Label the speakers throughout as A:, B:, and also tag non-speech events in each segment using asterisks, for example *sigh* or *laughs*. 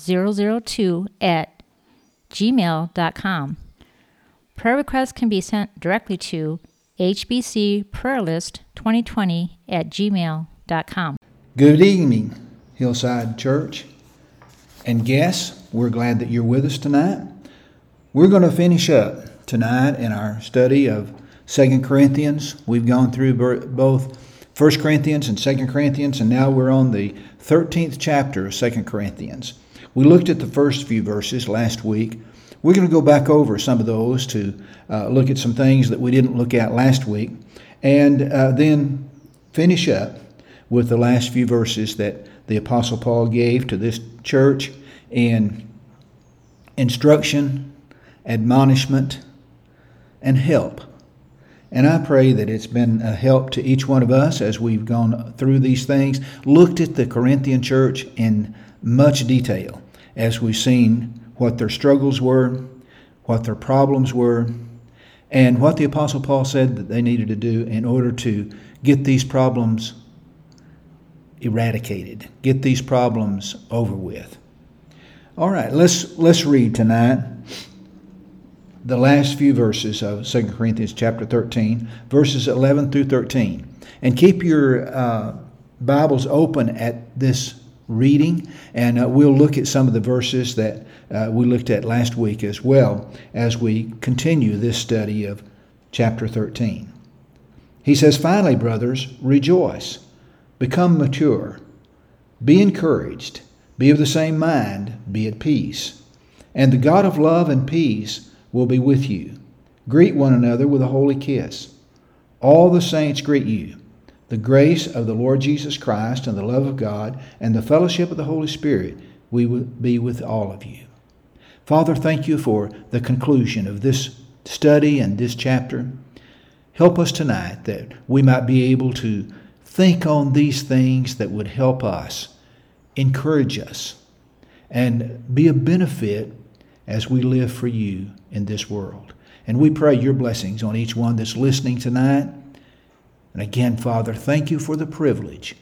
A: 002 at gmail.com. Prayer requests can be sent directly to hbcprayerlist2020 at gmail.com.
B: Good evening, Hillside Church and guests. We're glad that you're with us tonight. We're going to finish up tonight in our study of Second Corinthians. We've gone through both First Corinthians and Second Corinthians, and now we're on the 13th chapter of Second Corinthians. We looked at the first few verses last week. We're going to go back over some of those to uh, look at some things that we didn't look at last week, and uh, then finish up with the last few verses that the Apostle Paul gave to this church in instruction, admonishment, and help. And I pray that it's been a help to each one of us as we've gone through these things, looked at the Corinthian church in much detail as we've seen what their struggles were, what their problems were, and what the Apostle Paul said that they needed to do in order to get these problems eradicated, get these problems over with. All right, let's let's read tonight the last few verses of 2 Corinthians chapter 13, verses 11 through 13. And keep your uh, Bibles open at this reading, and uh, we'll look at some of the verses that uh, we looked at last week as well as we continue this study of chapter 13. He says, Finally, brothers, rejoice, become mature, be encouraged, be of the same mind, be at peace. And the God of love and peace will be with you. Greet one another with a holy kiss. All the saints greet you. The grace of the Lord Jesus Christ and the love of God and the fellowship of the Holy Spirit we will be with all of you. Father, thank you for the conclusion of this study and this chapter. Help us tonight that we might be able to think on these things that would help us, encourage us, and be a benefit as we live for you in this world. And we pray your blessings on each one that's listening tonight and again, Father, thank you for the privilege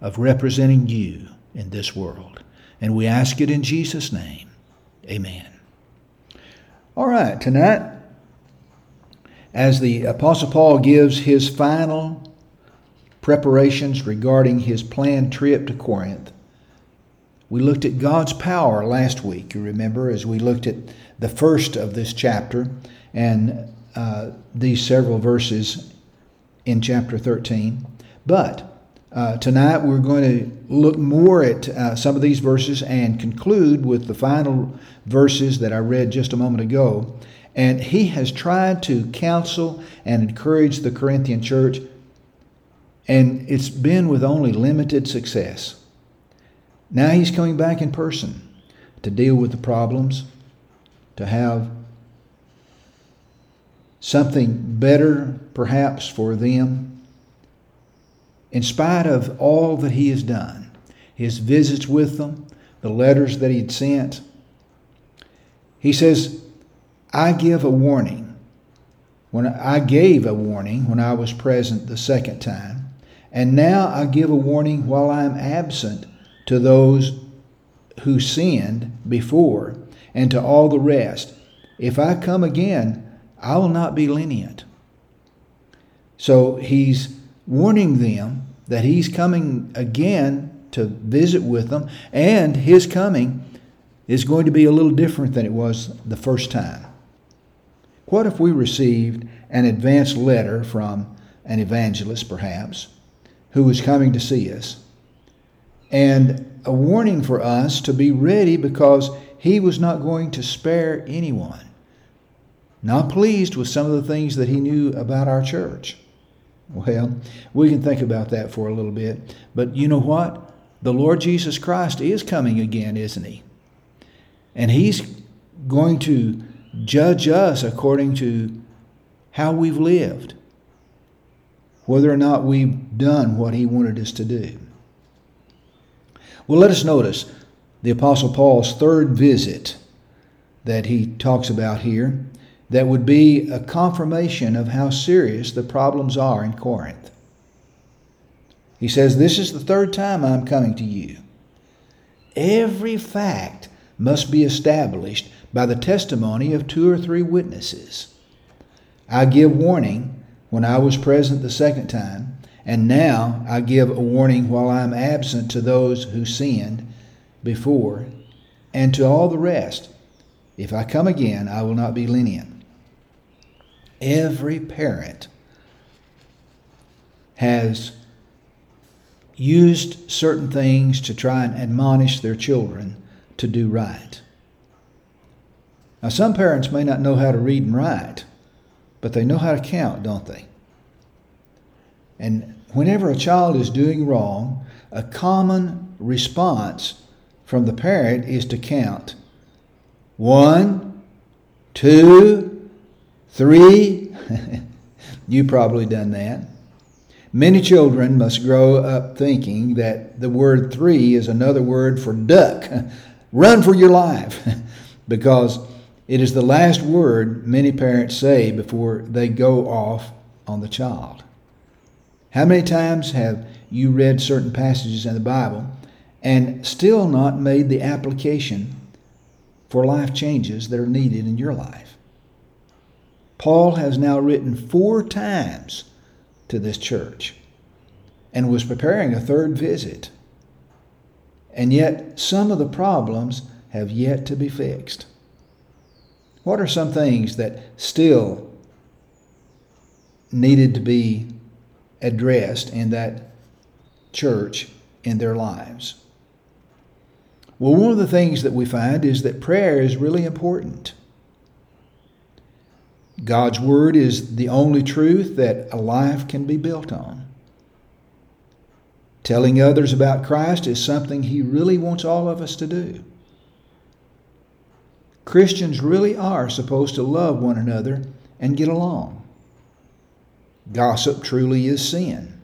B: of representing you in this world. And we ask it in Jesus' name. Amen. All right, tonight, as the Apostle Paul gives his final preparations regarding his planned trip to Corinth, we looked at God's power last week, you remember, as we looked at the first of this chapter and uh, these several verses in chapter 13. But uh, tonight we're going to look more at uh, some of these verses and conclude with the final verses that I read just a moment ago. And he has tried to counsel and encourage the Corinthian church, and it's been with only limited success. Now he's coming back in person to deal with the problems, to have something better perhaps for them. In spite of all that he has done, his visits with them, the letters that he'd sent, he says, I give a warning. When I gave a warning when I was present the second time, and now I give a warning while I am absent to those who sinned before and to all the rest. If I come again, I will not be lenient. So he's warning them that he's coming again to visit with them, and his coming is going to be a little different than it was the first time. What if we received an advance letter from an evangelist, perhaps, who was coming to see us, and a warning for us to be ready because he was not going to spare anyone? Not pleased with some of the things that he knew about our church. Well, we can think about that for a little bit. But you know what? The Lord Jesus Christ is coming again, isn't he? And He's going to judge us according to how we've lived, whether or not we've done what He wanted us to do. Well, let us notice the Apostle Paul's third visit that he talks about here that would be a confirmation of how serious the problems are in Corinth. He says, This is the third time I'm coming to you. Every fact must be established by the testimony of two or three witnesses. I give warning when I was present the second time, and now I give a warning while I am absent to those who sinned before, and to all the rest. If I come again, I will not be lenient. Every parent has used certain things to try and admonish their children to do right. Now, some parents may not know how to read and write, but they know how to count, don't they? And whenever a child is doing wrong, a common response from the parent is to count one, two, three. *laughs* you probably done that. Many children must grow up thinking that the word three is another word for duck. *laughs* Run for your life. *laughs* because it is the last word many parents say before they go off on the child. How many times have you read certain passages in the Bible and still not made the application for life changes that are needed in your life? Paul has now written four times to this church and was preparing a third visit. And yet, some of the problems have yet to be fixed. What are some things that still needed to be addressed in that church in their lives? Well, one of the things that we find is that prayer is really important. God's Word is the only truth that a life can be built on. Telling others about Christ is something He really wants all of us to do. Christians really are supposed to love one another and get along. Gossip truly is sin.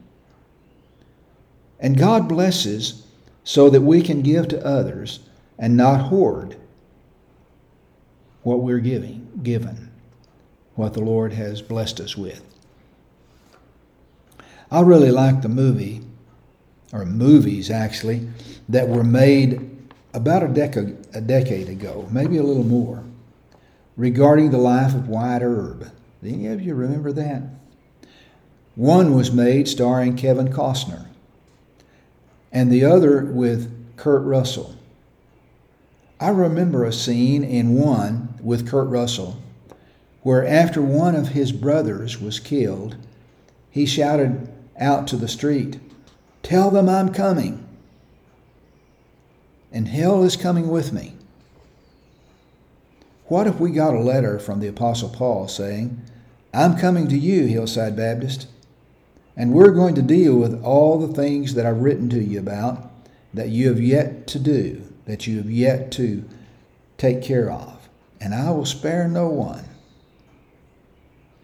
B: And God blesses so that we can give to others and not hoard what we're giving, given what the Lord has blessed us with. I really like the movie, or movies actually, that were made about a, decade, a decade ago, maybe a little more, regarding the life of Wyatt Earp. Do any of you remember that? One was made starring Kevin Costner, and the other with Kurt Russell. I remember a scene in one with Kurt Russell where after one of his brothers was killed, he shouted out to the street, Tell them I'm coming, and hell is coming with me. What if we got a letter from the Apostle Paul saying, I'm coming to you, Hillside Baptist, and we're going to deal with all the things that I've written to you about that you have yet to do, that you have yet to take care of, and I will spare no one.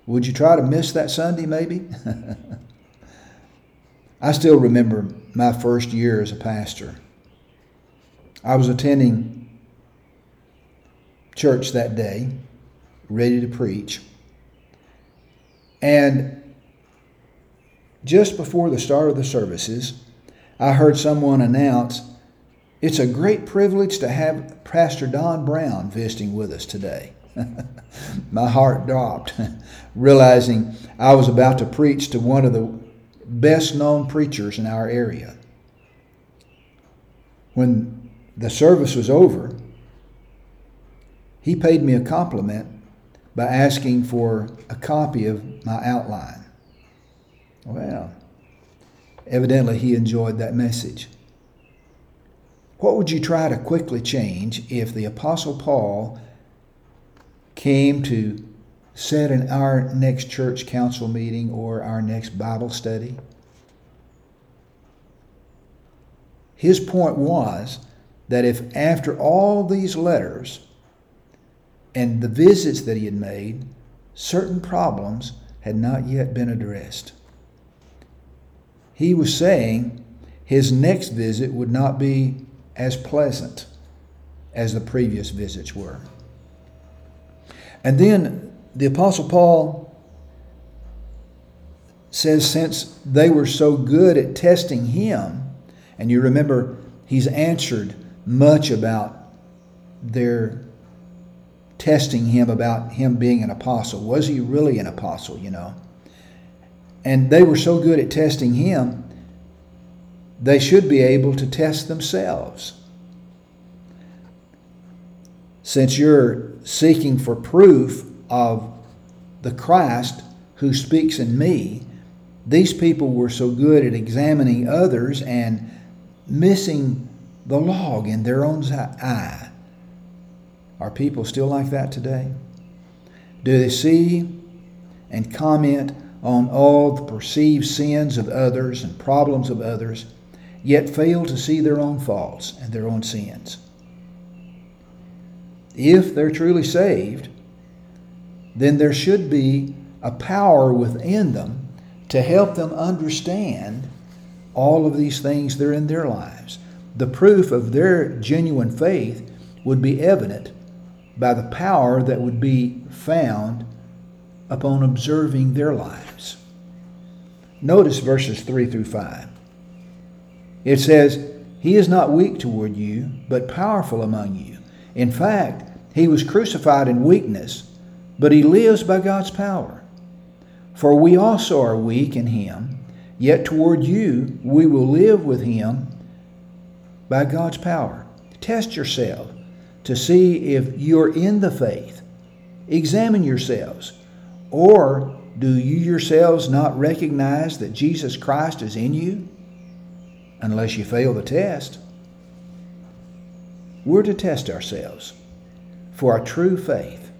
B: Would you try to miss that Sunday, maybe? *laughs* I still remember my first year as a pastor. I was attending church that day, ready to preach. And just before the start of the services, I heard someone announce, It's a great privilege to have Pastor Don Brown visiting with us today. *laughs* My heart dropped, *laughs* realizing I was about to preach to one of the best known preachers in our area. When the service was over, he paid me a compliment by asking for a copy of my outline. Well, evidently he enjoyed that message. What would you try to quickly change if the Apostle Paul came to set in our next church council meeting or our next Bible study. His point was that if after all these letters and the visits that he had made, certain problems had not yet been addressed. He was saying his next visit would not be as pleasant as the previous visits were. And then the Apostle Paul says, since they were so good at testing him, and you remember he's answered much about their testing him about him being an apostle. Was he really an apostle, you know? And they were so good at testing him, they should be able to test themselves. Since you're seeking for proof of the Christ who speaks in me, these people were so good at examining others and missing the log in their own eye. Are people still like that today? Do they see and comment on all the perceived sins of others and problems of others, yet fail to see their own faults and their own sins? If they're truly saved, then there should be a power within them to help them understand all of these things that are in their lives. The proof of their genuine faith would be evident by the power that would be found upon observing their lives. Notice verses 3 through 5. It says, He is not weak toward you, but powerful among you. In fact, He was crucified in weakness, but He lives by God's power. For we also are weak in him, yet toward you we will live with him by God's power. Test yourself to see if you're in the faith. Examine yourselves. Or do you yourselves not recognize that Jesus Christ is in you? Unless you fail the test. We're to test ourselves for our true faith.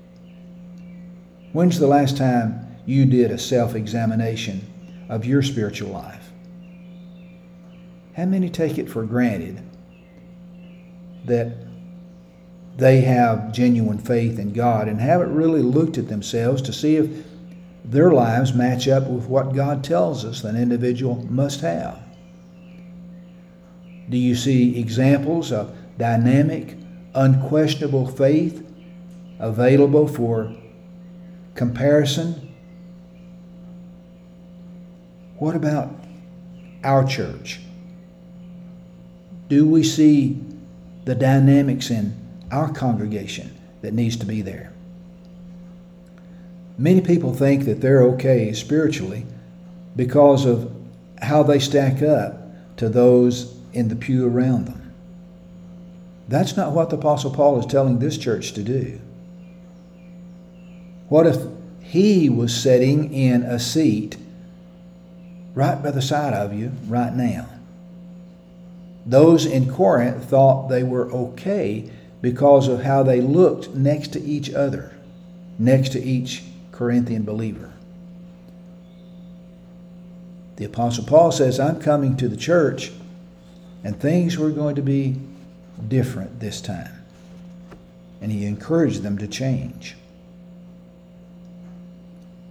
B: When's the last time you did a self examination of your spiritual life? How many take it for granted that they have genuine faith in God and haven't really looked at themselves to see if their lives match up with what God tells us an individual must have? Do you see examples of dynamic, unquestionable faith available for comparison what about our church? Do we see the dynamics in our congregation that needs to be there? Many people think that they're okay spiritually because of how they stack up to those in the pew around them. That's not what the Apostle Paul is telling this church to do. What if he was sitting in a seat right by the side of you right now. Those in Corinth thought they were okay because of how they looked next to each other, next to each Corinthian believer. The Apostle Paul says, I'm coming to the church, and things were going to be different this time. And he encouraged them to change.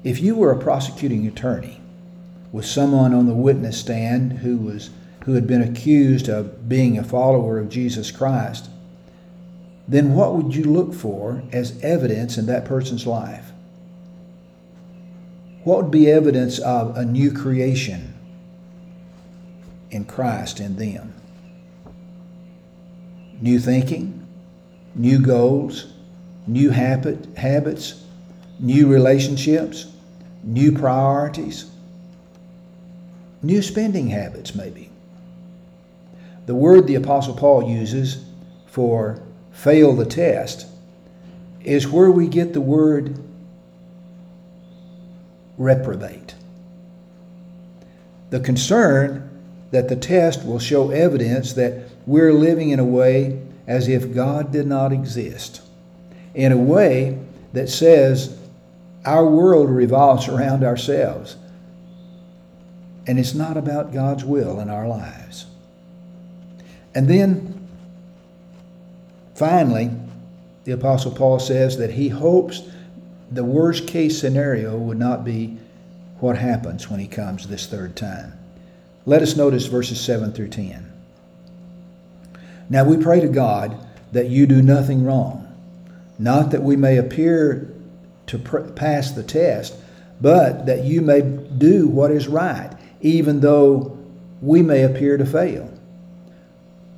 B: If you were a prosecuting attorney, with someone on the witness stand who was who had been accused of being a follower of Jesus Christ, then what would you look for as evidence in that person's life? What would be evidence of a new creation in Christ in them? New thinking, new goals, new habit, habits, new relationships, new priorities new spending habits, maybe. The word the Apostle Paul uses for fail the test is where we get the word reprobate. The concern that the test will show evidence that we're living in a way as if God did not exist, in a way that says our world revolves around ourselves and it's not about God's will in our lives. And then finally, the Apostle Paul says that he hopes the worst case scenario would not be what happens when he comes this third time. Let us notice verses 7 through 10. Now we pray to God that you do nothing wrong, not that we may appear to pr- pass the test, but that you may do what is right, even though we may appear to fail.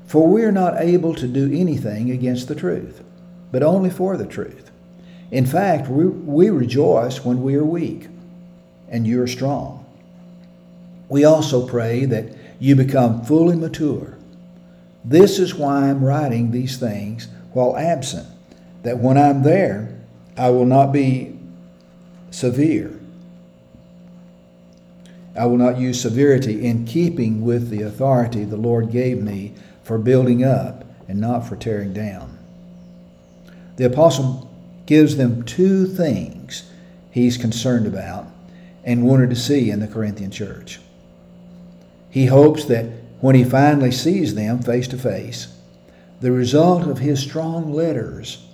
B: For we are not able to do anything against the truth, but only for the truth. In fact, we, we rejoice when we are weak, and you are strong. We also pray that you become fully mature. This is why I'm writing these things while absent, that when I'm there, I will not be severe. I will not use severity in keeping with the authority the Lord gave me for building up and not for tearing down. The apostle gives them two things he's concerned about and wanted to see in the Corinthian church. He hopes that when he finally sees them face to face, the result of his strong letters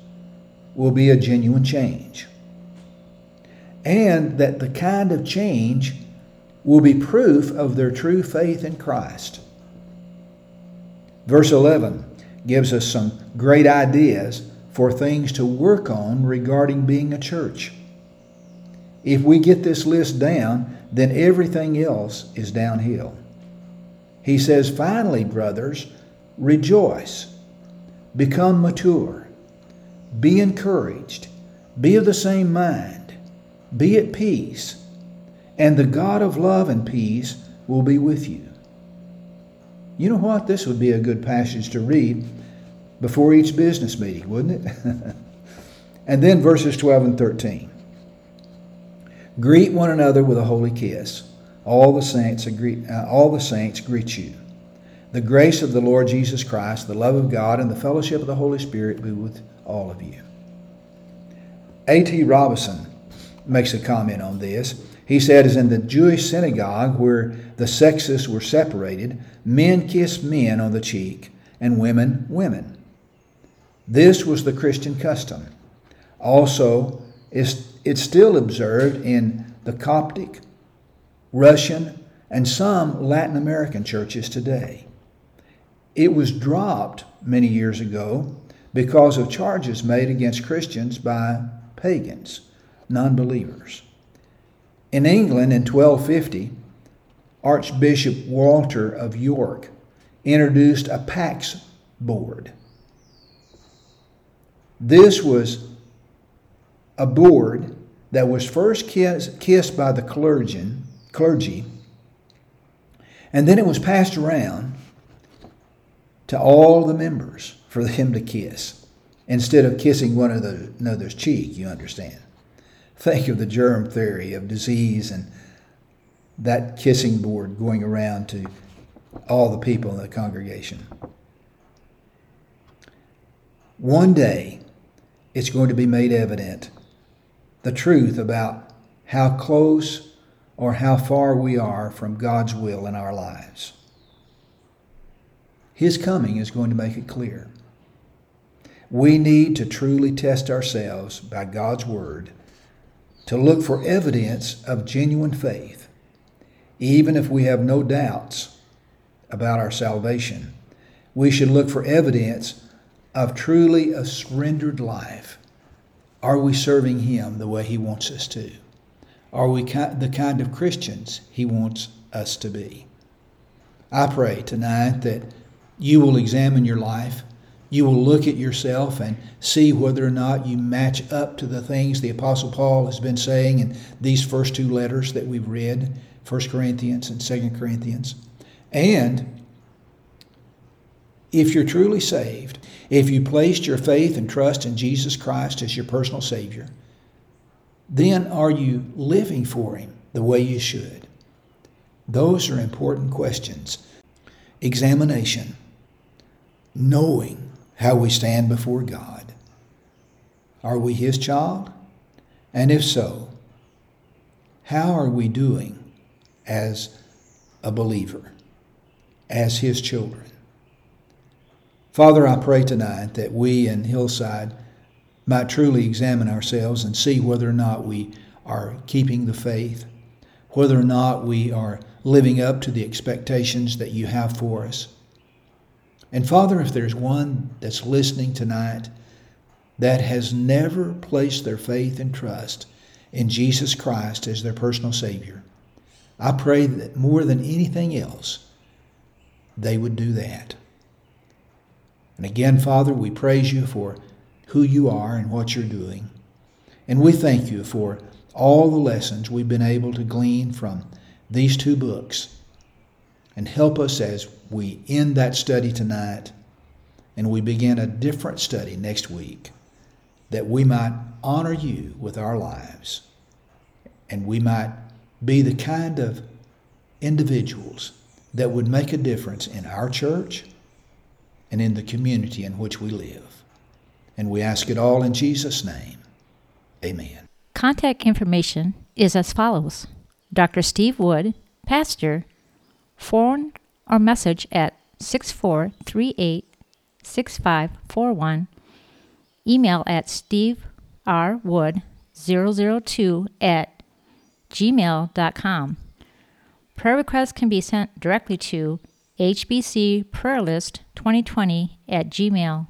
B: will be a genuine change. And that the kind of change will be proof of their true faith in Christ. Verse 11 gives us some great ideas for things to work on regarding being a church. If we get this list down, then everything else is downhill. He says, finally, brothers, rejoice, become mature, be encouraged, be of the same mind, be at peace, and the God of love and peace will be with you. You know what? This would be a good passage to read before each business meeting, wouldn't it? *laughs* and then verses 12 and 13. Greet one another with a holy kiss. All the saints agree, uh, all the saints greet you. The grace of the Lord Jesus Christ, the love of God, and the fellowship of the Holy Spirit be with all of you. A.T. Robertson makes a comment on this. He said, as in the Jewish synagogue where the sexes were separated, men kissed men on the cheek and women women. This was the Christian custom. Also, it's still observed in the Coptic, Russian, and some Latin American churches today. It was dropped many years ago because of charges made against Christians by pagans, non believers. In England in 1250, Archbishop Walter of York introduced a Pax board this was a board that was first kiss, kissed by the clergy, clergy, and then it was passed around to all the members for them to kiss instead of kissing one another's cheek, you understand. Think of the germ theory of disease and that kissing board going around to all the people in the congregation. One day, it's going to be made evident the truth about how close or how far we are from God's will in our lives. His coming is going to make it clear. We need to truly test ourselves by God's Word to look for evidence of genuine faith, even if we have no doubts about our salvation. We should look for evidence of truly a surrendered life? Are we serving Him the way He wants us to? Are we the kind of Christians He wants us to be? I pray tonight that you will examine your life. You will look at yourself and see whether or not you match up to the things the Apostle Paul has been saying in these first two letters that we've read, 1 Corinthians and 2 Corinthians. And if you're truly saved, if you placed your faith and trust in Jesus Christ as your personal Savior, then are you living for Him the way you should? Those are important questions. Examination, knowing how we stand before God. Are we His child? And if so, how are we doing as a believer, as His children? Father, I pray tonight that we in Hillside might truly examine ourselves and see whether or not we are keeping the faith, whether or not we are living up to the expectations that you have for us. And Father, if there's one that's listening tonight that has never placed their faith and trust in Jesus Christ as their personal Savior, I pray that more than anything else, they would do that. And again, Father, we praise you for who you are and what you're doing. And we thank you for all the lessons we've been able to glean from these two books. And help us as we end that study tonight and we begin a different study next week, that we might honor you with our lives and we might be the kind of individuals that would make a difference in our church and in the community in which we live. And we ask it all in Jesus' name. Amen.
A: Contact information is as follows Dr. Steve Wood, Pastor, phone or message at 6438 6541, email at steverwood002 at gmail.com. Prayer requests can be sent directly to hbcprayerlist2020 at gmail.com.